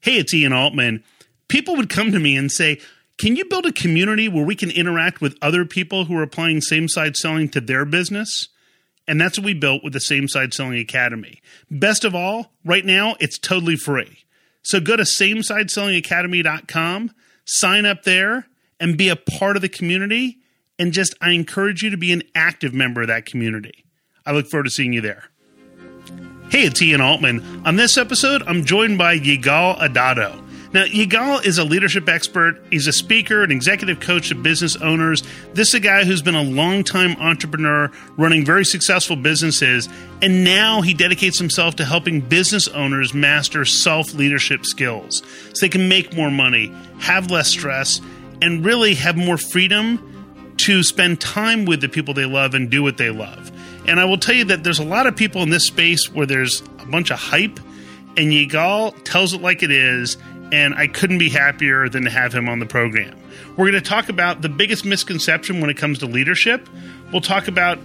Hey, it's Ian Altman. People would come to me and say, Can you build a community where we can interact with other people who are applying same side selling to their business? And that's what we built with the Same Side Selling Academy. Best of all, right now, it's totally free. So go to samesideselling.academy.com, sign up there, and be a part of the community. And just, I encourage you to be an active member of that community. I look forward to seeing you there. Hey, it's Ian Altman. On this episode, I'm joined by Yigal Adato. Now, Yigal is a leadership expert. He's a speaker, an executive coach to business owners. This is a guy who's been a long-time entrepreneur running very successful businesses, and now he dedicates himself to helping business owners master self leadership skills so they can make more money, have less stress, and really have more freedom to spend time with the people they love and do what they love. And I will tell you that there's a lot of people in this space where there's a bunch of hype, and Yigal tells it like it is and I couldn't be happier than to have him on the program. We're going to talk about the biggest misconception when it comes to leadership. We'll talk about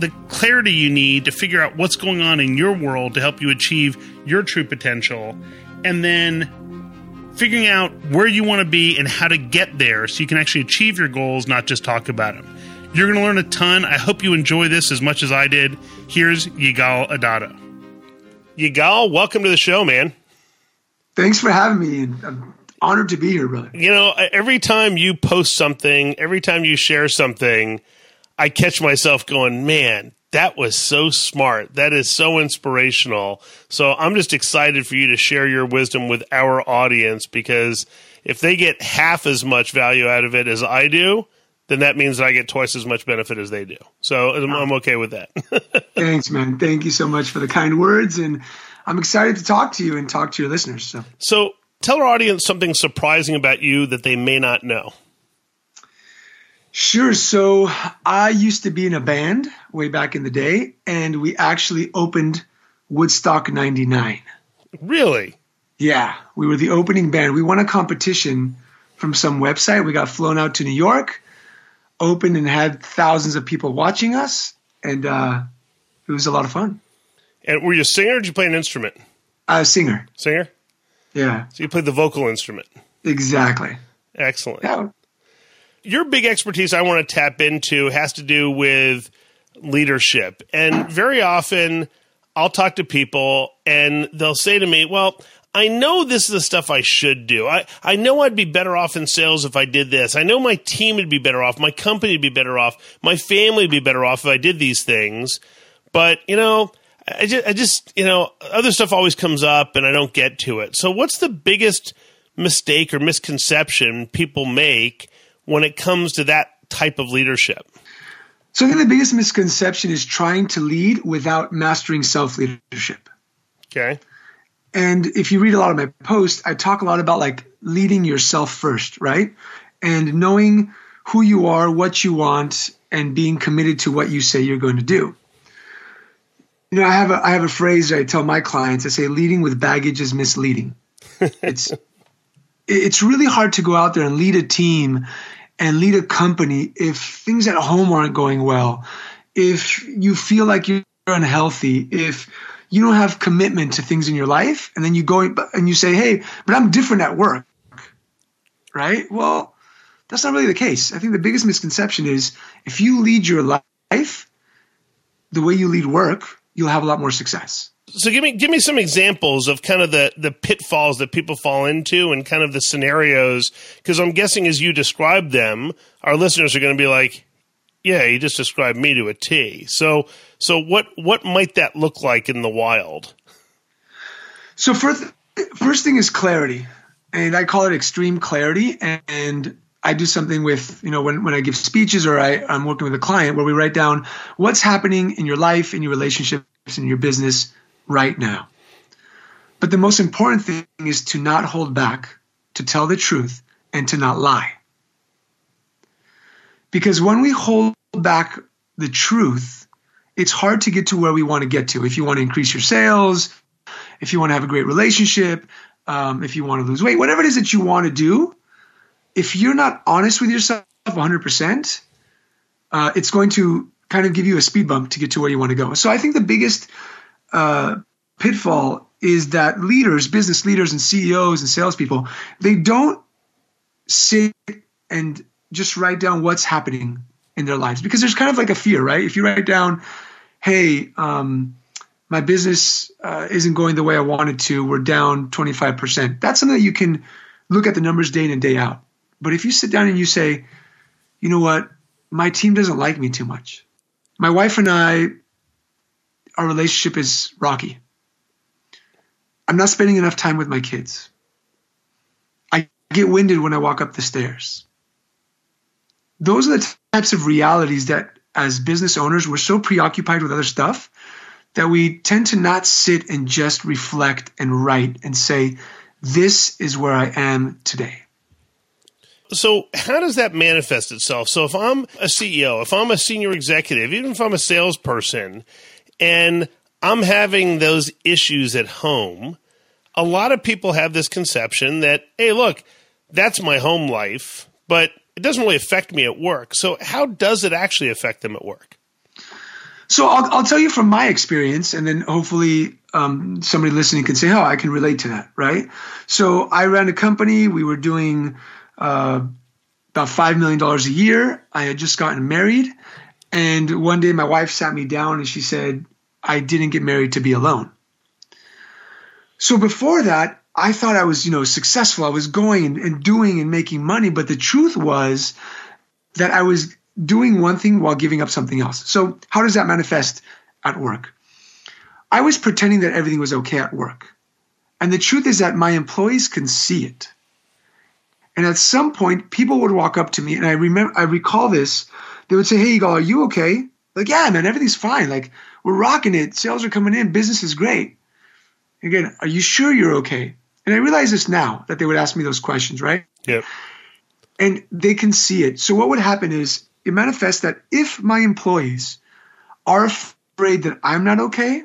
the clarity you need to figure out what's going on in your world to help you achieve your true potential, and then figuring out where you want to be and how to get there so you can actually achieve your goals, not just talk about them. You're going to learn a ton. I hope you enjoy this as much as I did. Here's Yigal Adato. Yigal, welcome to the show, man. Thanks for having me. I'm honored to be here, brother. You know, every time you post something, every time you share something, I catch myself going, man, that was so smart. That is so inspirational. So I'm just excited for you to share your wisdom with our audience because if they get half as much value out of it as I do, then that means that I get twice as much benefit as they do. So I'm, I'm okay with that. Thanks, man. Thank you so much for the kind words and I'm excited to talk to you and talk to your listeners. So, so tell our audience something surprising about you that they may not know. Sure. So I used to be in a band way back in the day, and we actually opened Woodstock 99. Really? Yeah. We were the opening band. We won a competition from some website. We got flown out to New York, opened, and had thousands of people watching us. And uh, it was a lot of fun. And were you a singer or did you play an instrument? I was a singer. Singer? Yeah. So you played the vocal instrument. Exactly. Excellent. Yeah. Your big expertise I want to tap into has to do with leadership. And very often I'll talk to people and they'll say to me, Well, I know this is the stuff I should do. I, I know I'd be better off in sales if I did this. I know my team would be better off. My company would be better off. My family would be better off if I did these things. But, you know, I just, I just, you know, other stuff always comes up and I don't get to it. So, what's the biggest mistake or misconception people make when it comes to that type of leadership? So, I think the biggest misconception is trying to lead without mastering self leadership. Okay. And if you read a lot of my posts, I talk a lot about like leading yourself first, right? And knowing who you are, what you want, and being committed to what you say you're going to do. You know, I have a I have a phrase that I tell my clients. I say, "Leading with baggage is misleading." it's it's really hard to go out there and lead a team and lead a company if things at home aren't going well, if you feel like you're unhealthy, if you don't have commitment to things in your life, and then you go and you say, "Hey, but I'm different at work," right? Well, that's not really the case. I think the biggest misconception is if you lead your life the way you lead work, you'll have a lot more success. So give me give me some examples of kind of the the pitfalls that people fall into and kind of the scenarios because I'm guessing as you describe them, our listeners are going to be like, "Yeah, you just described me to a T. So so what what might that look like in the wild? So first first thing is clarity, and I call it extreme clarity. And I do something with you know when when I give speeches or I, I'm working with a client where we write down what's happening in your life, in your relationships, in your business right now. But the most important thing is to not hold back, to tell the truth, and to not lie. Because when we hold back the truth, it's hard to get to where we want to get to. If you want to increase your sales, if you want to have a great relationship, um, if you want to lose weight, whatever it is that you want to do, if you're not honest with yourself 100%, uh, it's going to kind of give you a speed bump to get to where you want to go. So I think the biggest uh, pitfall is that leaders, business leaders and CEOs and salespeople, they don't sit and just write down what's happening in their lives because there's kind of like a fear, right? If you write down, hey, um, my business uh, isn't going the way I wanted to, we're down 25%. That's something that you can look at the numbers day in and day out. But if you sit down and you say, you know what, my team doesn't like me too much. My wife and I, our relationship is rocky. I'm not spending enough time with my kids. I get winded when I walk up the stairs. Those are the types of realities that, as business owners, we're so preoccupied with other stuff that we tend to not sit and just reflect and write and say, This is where I am today. So, how does that manifest itself? So, if I'm a CEO, if I'm a senior executive, even if I'm a salesperson, and I'm having those issues at home, a lot of people have this conception that, hey, look, that's my home life, but it doesn't really affect me at work. So, how does it actually affect them at work? So, I'll, I'll tell you from my experience, and then hopefully um, somebody listening can say, oh, I can relate to that, right? So, I ran a company, we were doing uh, about $5 million a year. I had just gotten married. And one day my wife sat me down and she said, I didn't get married to be alone. So before that, I thought I was, you know, successful. I was going and, doing and making money. But the truth was that I was doing one thing while giving up something else. So how does that manifest at work? I was pretending that everything was okay at work. And the truth is that my employees can see it. And at some point, people would walk up to me, and I remember, I recall this. They would say, "Hey, Yigal, are you okay?" Like, yeah, man, everything's fine. Like, we're rocking it. Sales are coming in. Business is great. Again, are you sure you're okay? And I realize this now that they would ask me those questions, right? Yep. And they can see it. So what would happen is it manifests that if my employees are afraid that I'm not okay,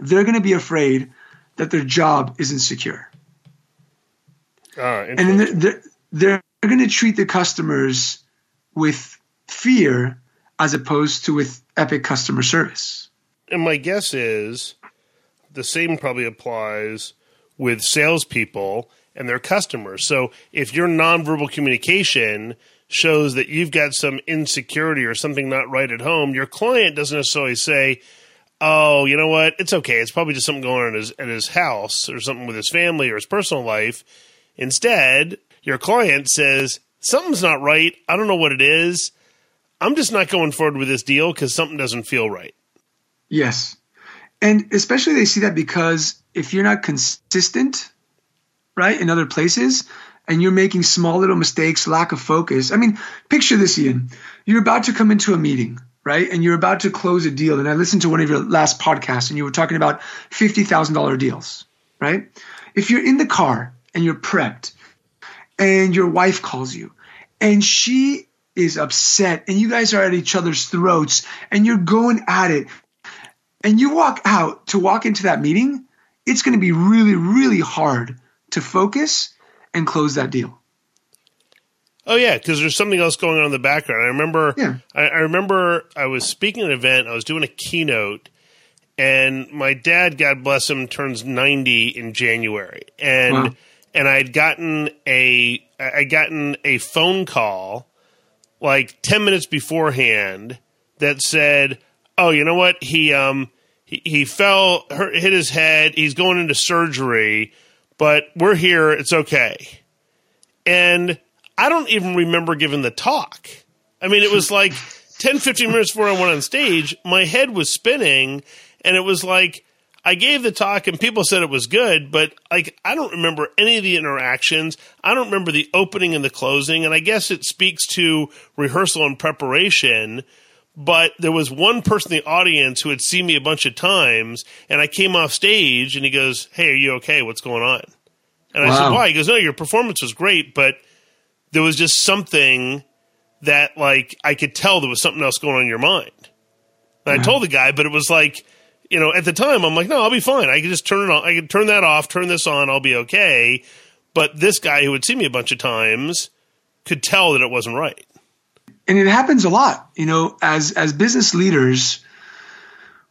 they're going to be afraid that their job isn't secure. Ah, and then they're, they're, they're going to treat the customers with fear as opposed to with epic customer service. And my guess is the same probably applies with salespeople and their customers. So if your nonverbal communication shows that you've got some insecurity or something not right at home, your client doesn't necessarily say, "Oh, you know what? It's okay. It's probably just something going on at his, at his house or something with his family or his personal life." Instead, your client says, Something's not right. I don't know what it is. I'm just not going forward with this deal because something doesn't feel right. Yes. And especially they see that because if you're not consistent, right, in other places, and you're making small little mistakes, lack of focus. I mean, picture this, Ian. You're about to come into a meeting, right? And you're about to close a deal. And I listened to one of your last podcasts and you were talking about $50,000 deals, right? If you're in the car and you're prepped and your wife calls you and she is upset and you guys are at each other's throats and you're going at it and you walk out to walk into that meeting, it's going to be really, really hard to focus and close that deal. Oh yeah, because there's something else going on in the background. I remember, yeah. I, I, remember I was speaking at an event. I was doing a keynote, and my dad, God bless him, turns 90 in January, and wow and I'd gotten a I'd gotten a phone call like 10 minutes beforehand that said, "Oh, you know what? He um he, he fell hit his head. He's going into surgery, but we're here. It's okay." And I don't even remember giving the talk. I mean, it was like 10 15 minutes before I went on stage, my head was spinning and it was like I gave the talk and people said it was good, but like I don't remember any of the interactions. I don't remember the opening and the closing, and I guess it speaks to rehearsal and preparation. But there was one person in the audience who had seen me a bunch of times, and I came off stage and he goes, Hey, are you okay? What's going on? And wow. I said, Why? He goes, No, your performance was great, but there was just something that like I could tell there was something else going on in your mind. And I told the guy, but it was like you know, at the time, I'm like, no, I'll be fine. I can just turn it on. I can turn that off, turn this on. I'll be okay. But this guy who had seen me a bunch of times could tell that it wasn't right. And it happens a lot, you know, as as business leaders,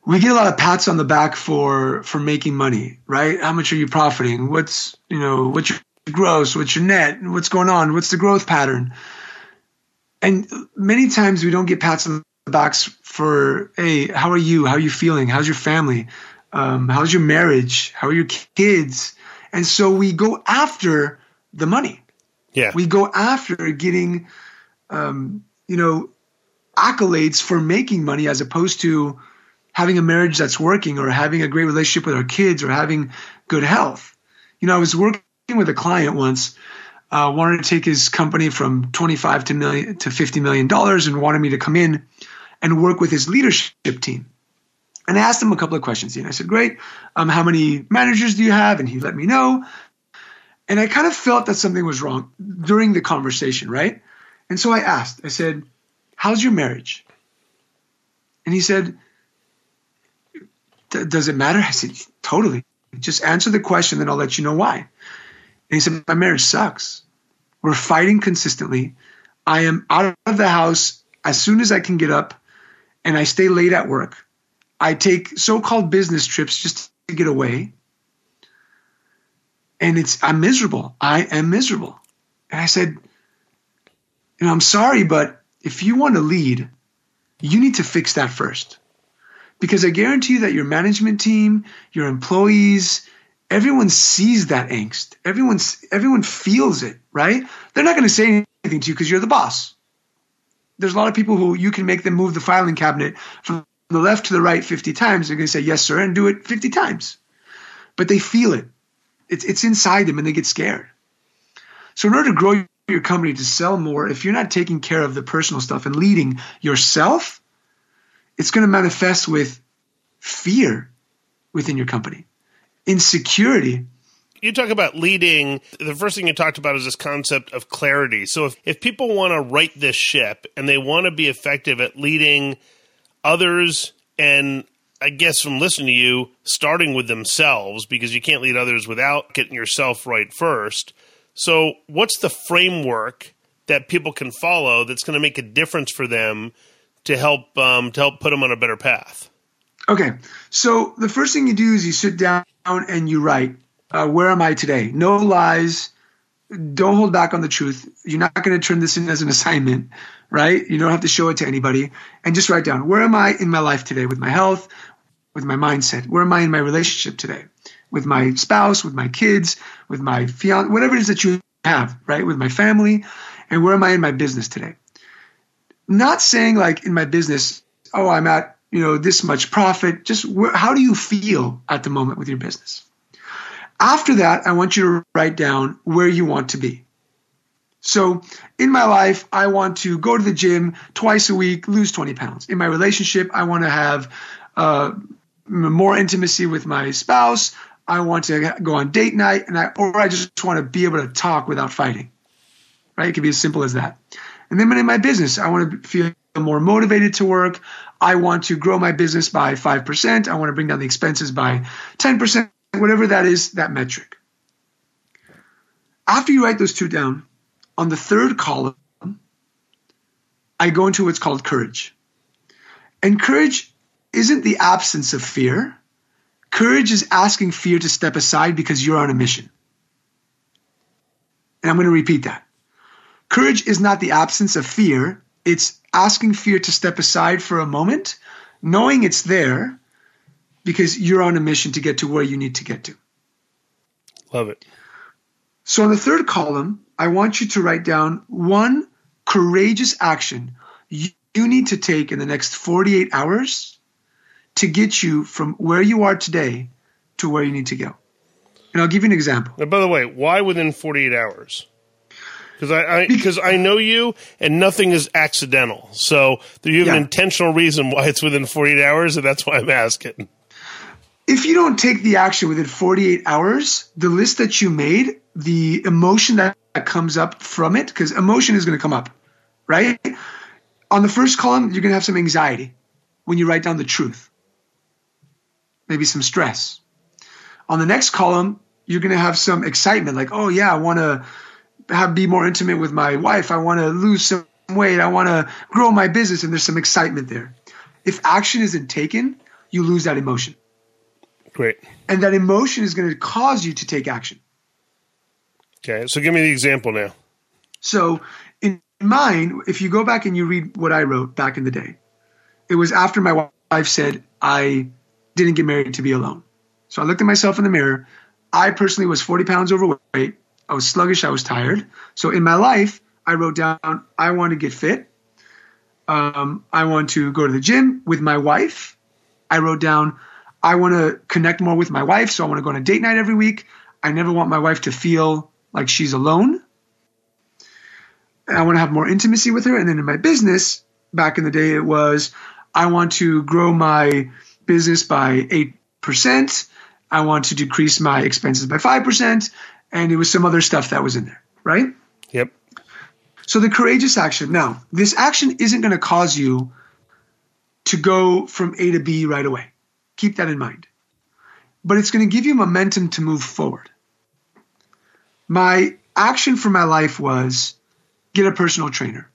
we get a lot of pats on the back for for making money, right? How much are you profiting? What's you know what's your gross? What's your net? What's going on? What's the growth pattern? And many times we don't get pats on the backs for hey, how are you? How are you feeling? How's your family? Um, how's your marriage? How are your kids? And so we go after the money. Yeah, we go after getting, um, you know, accolades for making money as opposed to having a marriage that's working or having a great relationship with our kids or having good health. You know, I was working with a client once, uh, wanted to take his company from 25 to million to 50 million dollars and wanted me to come in and work with his leadership team. And I asked him a couple of questions. And I said, Great, um, how many managers do you have? And he let me know. And I kind of felt that something was wrong during the conversation, right? And so I asked, I said, How's your marriage? And he said, Does it matter? I said, Totally. Just answer the question, then I'll let you know why. And he said, My marriage sucks. We're fighting consistently. I am out of the house as soon as I can get up, and I stay late at work. I take so-called business trips just to get away. And it's I'm miserable. I am miserable. And I said, know, I'm sorry, but if you want to lead, you need to fix that first. Because I guarantee you that your management team, your employees, everyone sees that angst. Everyone's everyone feels it, right? They're not going to say anything to you because you're the boss. There's a lot of people who you can make them move the filing cabinet from the left to the right 50 times, they're going to say yes, sir, and do it 50 times. But they feel it. It's, it's inside them and they get scared. So, in order to grow your company to sell more, if you're not taking care of the personal stuff and leading yourself, it's going to manifest with fear within your company, insecurity. You talk about leading. The first thing you talked about is this concept of clarity. So, if, if people want to right this ship and they want to be effective at leading others and I guess from listening to you, starting with themselves because you can't lead others without getting yourself right first. So, what's the framework that people can follow that's going to make a difference for them to help um, to help put them on a better path? Okay, so the first thing you do is you sit down and you write, uh, "Where am I today?" No lies. Don't hold back on the truth. You're not going to turn this in as an assignment right? You don't have to show it to anybody. And just write down where am I in my life today with my health, with my mindset? Where am I in my relationship today? With my spouse, with my kids, with my fiance, whatever it is that you have, right? With my family. And where am I in my business today? Not saying like in my business, oh, I'm at, you know, this much profit. Just where, how do you feel at the moment with your business? After that, I want you to write down where you want to be. So in my life, I want to go to the gym twice a week, lose 20 pounds. In my relationship, I want to have uh, more intimacy with my spouse. I want to go on date night, and I or I just want to be able to talk without fighting. Right? It can be as simple as that. And then in my business, I want to feel more motivated to work. I want to grow my business by five percent. I want to bring down the expenses by ten percent. Whatever that is, that metric. After you write those two down, on the third column, I go into what's called courage. And courage isn't the absence of fear. Courage is asking fear to step aside because you're on a mission. And I'm going to repeat that. Courage is not the absence of fear, it's asking fear to step aside for a moment, knowing it's there because you're on a mission to get to where you need to get to. Love it. So on the third column, I want you to write down one courageous action you, need to take in the next 48 hours to get you from where you are today to where you need to go. And I'll give you an example. Now, by the way, why within 48 hours? Because I, because I, I, know you, and nothing is accidental. So you have yeah. an intentional reason why it's within 48 hours, and that's why I'm asking. If you don't take the action within 48 hours, the list that you made, the emotion that that comes up from it because emotion is going to come up, right? On the first column, you're going to have some anxiety when you write down the truth, maybe some stress. On the next column, you're going to have some excitement, like, oh yeah, I want to have be more intimate with my wife. I want to lose some weight. I want to grow my business, and there's some excitement there. If action isn't taken, you lose that emotion. Great. And that emotion is going to cause you to take action. Okay. So give me the example now. So in mine, if you go back and you read what I wrote back in the day, it was after my wife said, I didn't get married to be alone. So I looked at myself in the mirror. I personally was 40 pounds overweight. I was sluggish. I was tired. So in my life, I wrote down, I want to get fit. Um, I want to go to the gym with my wife. I wrote down, I want to connect more with my wife. So I want to go on a date night every week. I never want my wife to feel like she's alone. I want to have more intimacy with her. And then in my business, back in the day, it was, I want to grow my business by 8%. I want to decrease my expenses by 5%. And it was some other stuff that was in there, right? Yep. So the courageous action. Now, this action isn't going to cause you to go from A to B right away. Keep that in mind. But it's going to give you momentum to move forward. My action for my life was get a personal trainer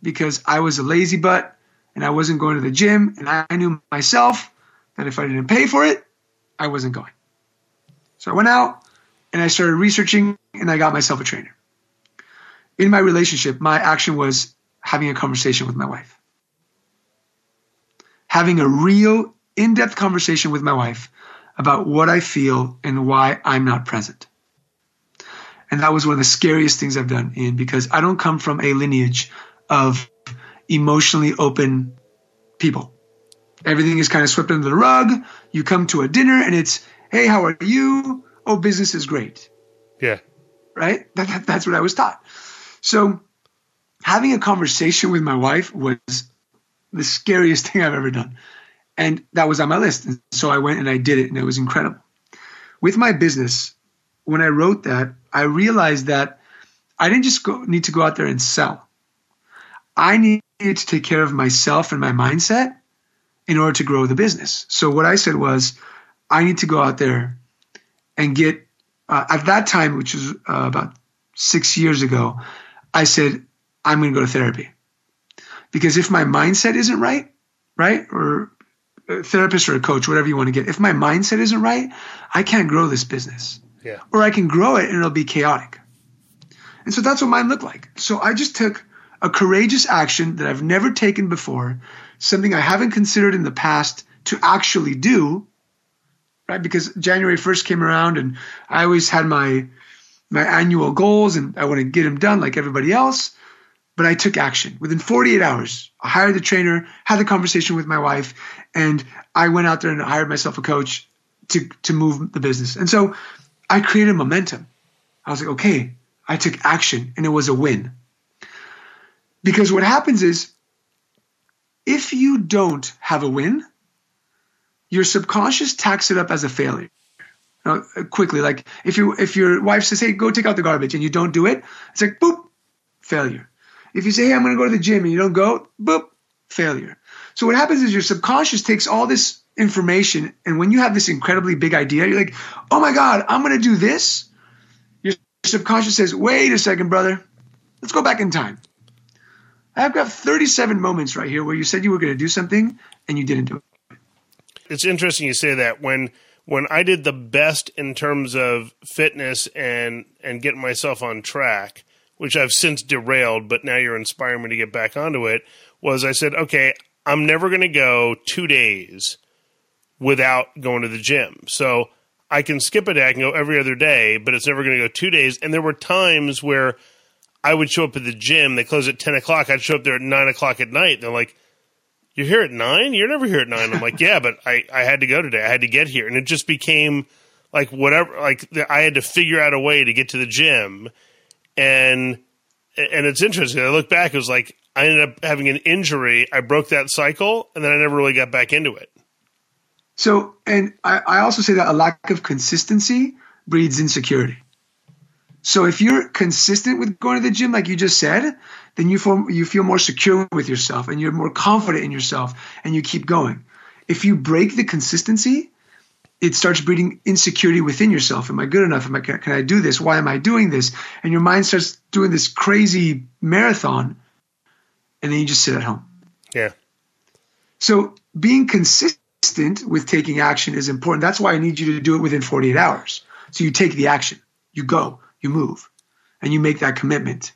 because I was a lazy butt and I wasn't going to the gym and I knew myself that if I didn't pay for it, I wasn't going. So I went out and I started researching and I got myself a trainer in my relationship, my action was having a conversation with my wife. Having a real in depth conversation with my wife about what I feel and why I'm not present. And that was one of the scariest things I've done, Ian, because I don't come from a lineage of emotionally open people. Everything is kind of swept under the rug. You come to a dinner and it's, hey, how are you? Oh, business is great. Yeah. Right? That, that, that's what I was taught. So having a conversation with my wife was the scariest thing I've ever done. And that was on my list. And so I went and I did it, and it was incredible. With my business, when I wrote that, I realized that I didn't just go, need to go out there and sell. I needed to take care of myself and my mindset in order to grow the business. So what I said was, I need to go out there and get, uh, at that time, which was uh, about six years ago, I said, I'm going to go to therapy. Because if my mindset isn't right, right, or a therapist or a coach, whatever you want to get, if my mindset isn't right, I can't grow this business. Yeah. Or I can grow it and it'll be chaotic. And so that's what mine looked like. So I just took a courageous action that I've never taken before, something I haven't considered in the past to actually do, right? Because January 1st came around and I always had my my annual goals and I want to get them done like everybody else. But I took action. Within 48 hours, I hired the trainer, had the conversation with my wife, and I went out there and hired myself a coach to, to move the business. And so I created momentum. I was like, okay, I took action and it was a win. Because what happens is if you don't have a win, your subconscious tacks it up as a failure know, uh, quickly. Like if you if your wife says, "Hey, go take out the garbage," and you don't do it, it's like boop, failure. If you say, "Hey, I'm going to go to the gym," and you don't go, boop, failure. So what happens is your subconscious takes all this information, and when you have this incredibly big idea, you're like, "Oh my God, I'm going to do this." Your subconscious says, "Wait a second, brother. Let's go back in time." I've got 37 moments right here where you said you were going to do something and you didn't do it. It's interesting you say that when when I did the best in terms of fitness and and getting myself on track, which I've since derailed, but now you're inspiring me to get back onto it, was I said, okay, I'm never going to go two days without going to the gym. So I can skip a day, I can go every other day, but it's never going to go two days. And there were times where I would show up at the gym, they close at 10 o'clock, I'd show up there at 9 o'clock at night. They're like, you're here at nine? You're never here at nine. I'm like, yeah, but I, I had to go today. I had to get here. And it just became like whatever, like I had to figure out a way to get to the gym. And, and it's interesting. I look back, it was like I ended up having an injury. I broke that cycle and then I never really got back into it. So, and I, I also say that a lack of consistency breeds insecurity. So if you're consistent with going to the gym, like you just said, then you feel, you feel more secure with yourself and you're more confident in yourself and you keep going. If you break the consistency, it starts breeding insecurity within yourself. Am I good enough? Am I, can I do this? Why am I doing this? And your mind starts doing this crazy marathon and then you just sit at home. Yeah. So being consistent consistent with taking action is important. That's why I need you to do it within 48 hours. So you take the action, you go, you move, and you make that commitment,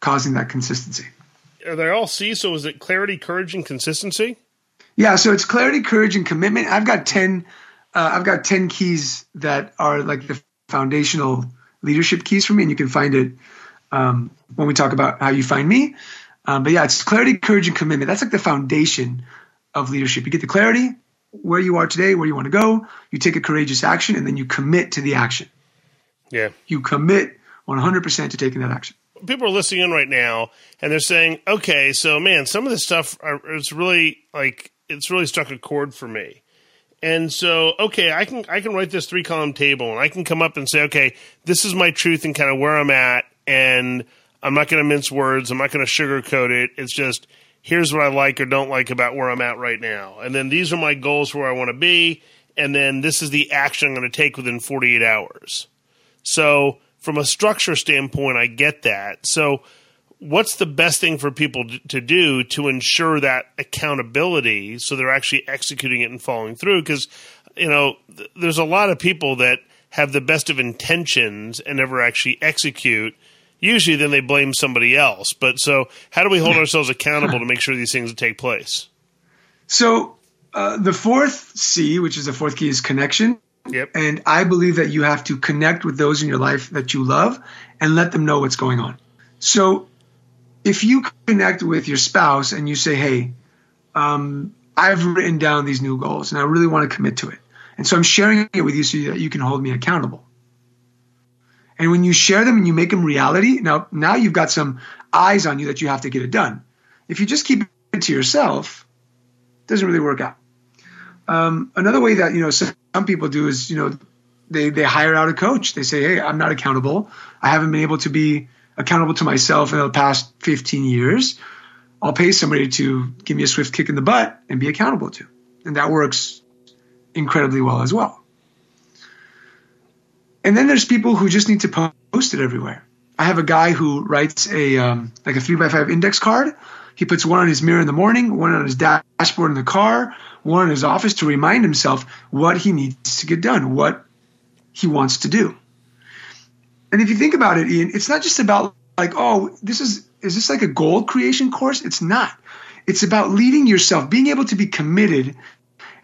causing that consistency. Are they all C? So is it clarity, courage, and consistency? Yeah. So it's clarity, courage, and commitment. I've got 10. Uh, I've got 10 keys that are like the foundational leadership keys for me, and you can find it um, when we talk about how you find me. Um, but yeah, it's clarity, courage, and commitment. That's like the foundation of leadership. You get the clarity, where you are today, where you want to go. You take a courageous action, and then you commit to the action. Yeah. You commit 100% to taking that action. People are listening in right now, and they're saying, "Okay, so man, some of this stuff are, is really like it's really struck a chord for me." And so, okay, I can I can write this three column table, and I can come up and say, "Okay, this is my truth and kind of where I'm at," and I'm not going to mince words. I'm not going to sugarcoat it. It's just here's what I like or don't like about where I'm at right now. And then these are my goals for where I want to be. And then this is the action I'm going to take within 48 hours. So, from a structure standpoint, I get that. So, what's the best thing for people to do to ensure that accountability so they're actually executing it and following through? Because, you know, th- there's a lot of people that have the best of intentions and never actually execute usually then they blame somebody else. But so, how do we hold ourselves accountable to make sure these things take place? So, uh, the fourth C, which is the fourth key, is connection. Yep. And I believe that you have to connect with those in your life that you love and let them know what's going on. So, if you connect with your spouse and you say, hey, um, I've written down these new goals and I really want to commit to it. And so I'm sharing it with you so that you can hold me accountable. And when you share them and you make them reality, now now you've got some eyes on you that you have to get it done. If you just keep it to yourself, it doesn't really work out. Um, another way that you know some, some people do is you know they they hire out a coach. They say, "Hey, I'm not accountable. I haven't been able to be accountable to myself in the past 15 years. I'll pay somebody to give me a swift kick in the butt and be accountable to." And that works incredibly well as well. And then there's people who just need to post it everywhere. I have a guy who writes a um, like a three by five index card. He puts one on his mirror in the morning, one on his dashboard in the car, one in his office to remind himself what he needs to get done, what he wants to do. And if you think about it, Ian, it's not just about like, oh, this is is this like a goal creation course? It's not. It's about leading yourself, being able to be committed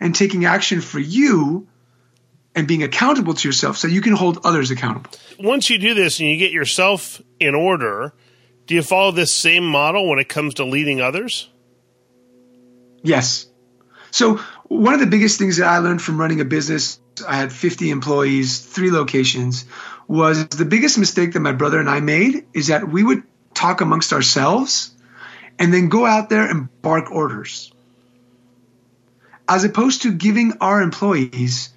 and taking action for you and being accountable to yourself so you can hold others accountable. Once you do this and you get yourself in order, do you follow this same model when it comes to leading others? Yes. So, one of the biggest things that I learned from running a business, I had 50 employees, three locations, was the biggest mistake that my brother and I made is that we would talk amongst ourselves and then go out there and bark orders. As opposed to giving our employees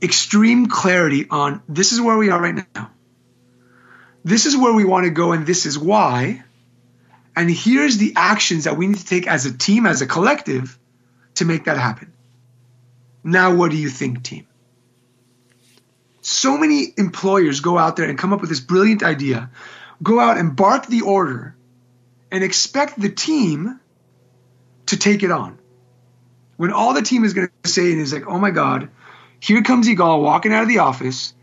extreme clarity on this is where we are right now. This is where we want to go, and this is why. And here's the actions that we need to take as a team, as a collective, to make that happen. Now, what do you think, team? So many employers go out there and come up with this brilliant idea, go out and bark the order, and expect the team to take it on. When all the team is going to say is like, oh my God, here comes Yigal walking out of the office,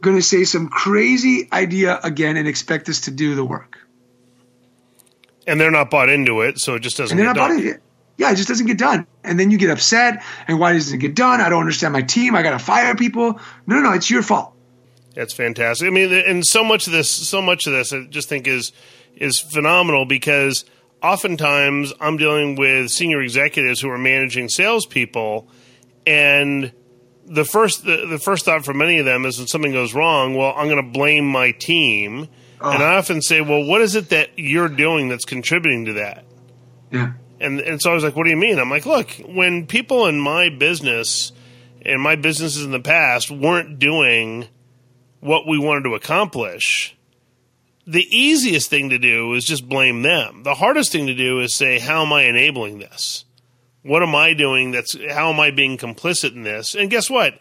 going to say some crazy idea again and expect us to do the work. And they're not bought into it, so it just doesn't and they're not done. bought into it. Yeah, it just doesn't get done. And then you get upset. And why doesn't it get done? I don't understand my team. I got to fire people. No, no, no. It's your fault. That's fantastic. I mean, and so much of this, so much of this, I just think is is phenomenal because oftentimes I'm dealing with senior executives who are managing salespeople, and the first the, the first thought for many of them is when something goes wrong, well, I'm going to blame my team, and I often say, well, what is it that you're doing that's contributing to that? Yeah. And and so I was like, what do you mean? I'm like, look, when people in my business and my businesses in the past weren't doing what we wanted to accomplish, the easiest thing to do is just blame them. The hardest thing to do is say, how am I enabling this? What am I doing that's how am I being complicit in this? And guess what?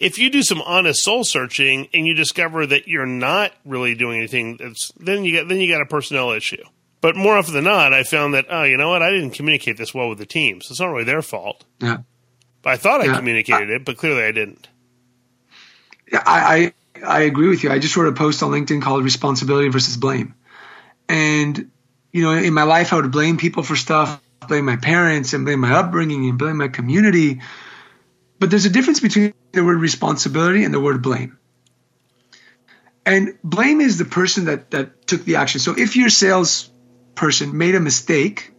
If you do some honest soul searching and you discover that you're not really doing anything that's then you get then you got a personnel issue. But more often than not, I found that, oh, you know what? I didn't communicate this well with the team. So it's not really their fault. Yeah. But I thought I Yeah. communicated it, but clearly I didn't. Yeah, I, I I agree with you. I just wrote a post on LinkedIn called "Responsibility versus Blame," and you know, in my life, I would blame people for stuff, blame my parents, and blame my upbringing, and blame my community. But there's a difference between the word responsibility and the word blame. And blame is the person that that took the action. So if your salesperson made a mistake,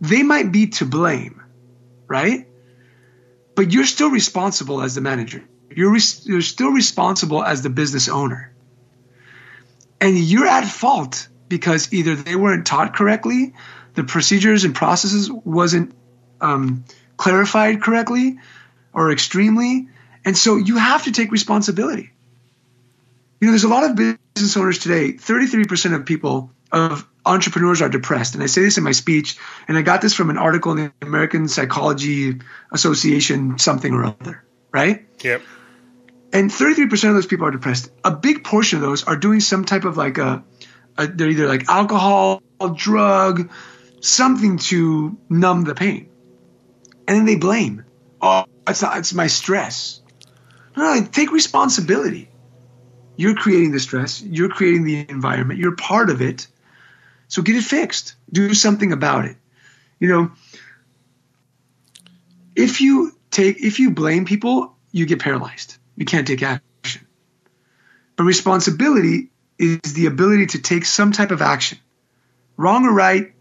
they might be to blame, right? But you're still responsible as the manager. You're you're still responsible as the business owner. And you're at fault because either they weren't taught correctly, the procedures and processes wasn't um, clarified correctly or extremely, and so you have to take responsibility. You know, there's a lot of business owners today. 33% of people of entrepreneurs are depressed, and I say this in my speech, and I got this from an article in the American Psychology Association, something or other, right? Yep. and 33% of those people are depressed. A big portion of those are doing some type of like a, a they're either like alcohol, drug, something to numb the pain. And then they blame. Oh, it's not, it's my stress. No, no, take responsibility. You're creating the stress, you're creating the environment, you're part of it. So get it fixed. Do something about it. You know, if you take if you blame people, you get paralyzed. You can't take action. But responsibility is the ability to take some type of action, wrong or right.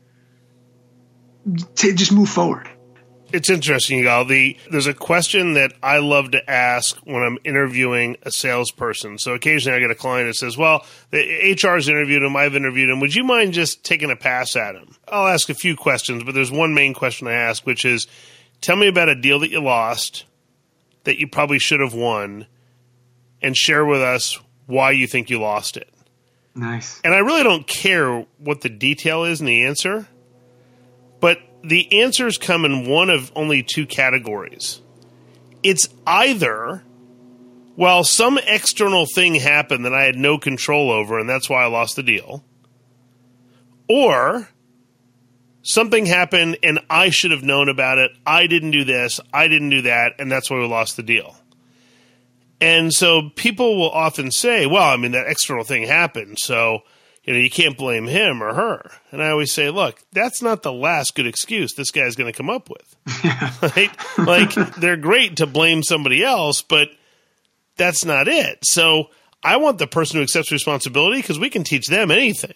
To just move forward. It's interesting, Yigal. The there's a question that I love to ask when I'm interviewing a salesperson. So occasionally I get a client that says, "Well, the HR's interviewed him, I've interviewed him. Would you mind just taking a pass at him?" I'll ask a few questions, but there's one main question I ask, which is, "Tell me about a deal that you lost that you probably should have won, and share with us why you think you lost it." Nice. And I really don't care what the detail is in the answer, but the answers come in one of only two categories. It's either, well, some external thing happened that I had no control over, and that's why I lost the deal, or something happened and I should have known about it. I didn't do this, I didn't do that, and that's why we lost the deal. And so people will often say, well, I mean, that external thing happened, so, you know, you can't blame him or her. And I always say, look, that's not the last good excuse this guy's going to come up with. right? Like, they're great to blame somebody else, but that's not it. So I want the person who accepts responsibility because we can teach them anything.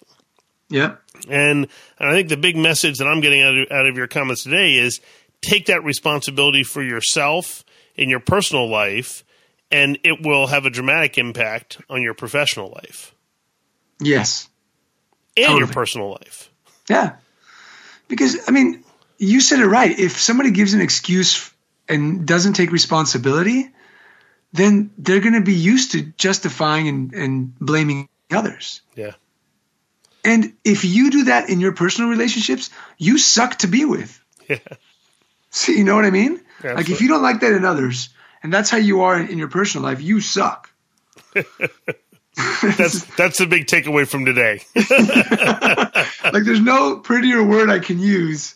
Yep. And, and I think the big message that I'm getting out of, out of your comments today is take that responsibility for yourself in your personal life, and it will have a dramatic impact on your professional life Yes. And your personal life. Yeah. Because, I mean, you said it right. If somebody gives an excuse and doesn't take responsibility, then they're going to be used to justifying and, and blaming others. Yeah. And if you do that in your personal relationships, you suck to be with. Yeah. See, you know what I mean? Like if you don't like that in others, and that's how you are in your personal life, you suck. That's that's the big takeaway from today. like there's no prettier word I can use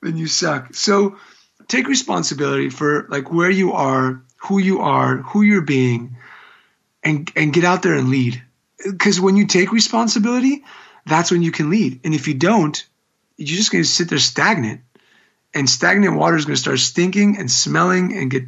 than you suck. So take responsibility for like where you are, who you are, who you're being, and and get out there and lead. Because when you take responsibility, that's when you can lead. And if you don't, you're just going to sit there stagnant, and stagnant water is going to start stinking and smelling and get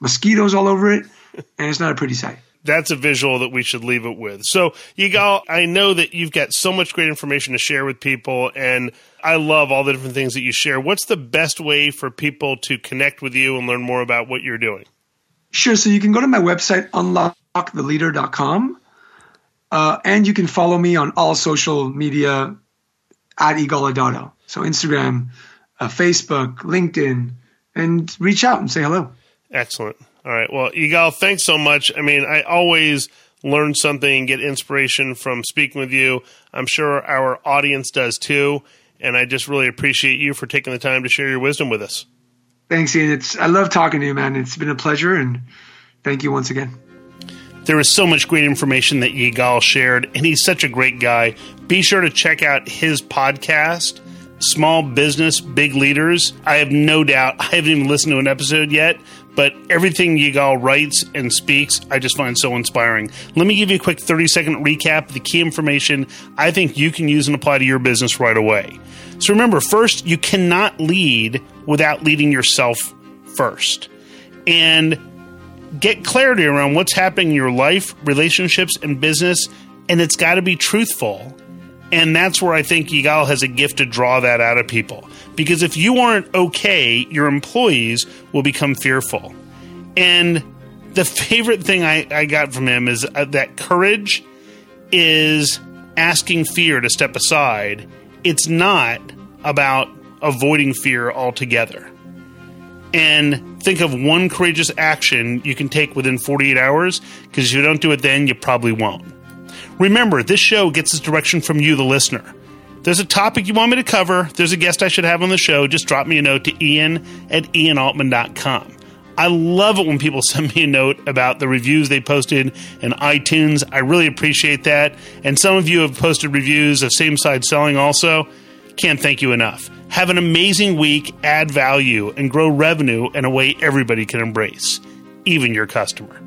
mosquitoes all over it, and it's not a pretty sight. That's a visual that we should leave it with. So, Yigal, I know that you've got so much great information to share with people, and I love all the different things that you share. What's the best way for people to connect with you and learn more about what you're doing? Sure. So you can go to my website, unlocktheleader.com, uh, and you can follow me on all social media at YigalAdato. So Instagram, uh, Facebook, LinkedIn, and reach out and say hello. Excellent. All right. Well, Yigal, thanks so much. I mean, I always learn something and get inspiration from speaking with you. I'm sure our audience does too. And I just really appreciate you for taking the time to share your wisdom with us. Thanks, Ian. It's I love talking to you, man. It's been a pleasure, and thank you once again. There is so much great information that Yigal shared, and he's such a great guy. Be sure to check out his podcast, Small Business Big Leaders. I have no doubt, I haven't even listened to an episode yet, but everything Yigal writes and speaks, I just find so inspiring. Let me give you a quick 30 second recap of the key information I think you can use and apply to your business right away. So remember, first, you cannot lead without leading yourself first. And get clarity around what's happening in your life, relationships, and business, and it's got to be truthful. And that's where I think Yigal has a gift to draw that out of people. Because if you aren't okay, your employees will become fearful. And the favorite thing I, I got from him is uh, that courage is asking fear to step aside. It's not about avoiding fear altogether. And think of one courageous action you can take within 48 hours, because if you don't do it then, you probably won't. Remember, this show gets its direction from you, the listener there's a topic you want me to cover, there's a guest I should have on the show, just drop me a note to ian at ianaltman.com. I love it when people send me a note about the reviews they posted in iTunes. I really appreciate that. And some of you have posted reviews of same side selling also. Can't thank you enough. Have an amazing week, add value, and grow revenue in a way everybody can embrace, even your customer.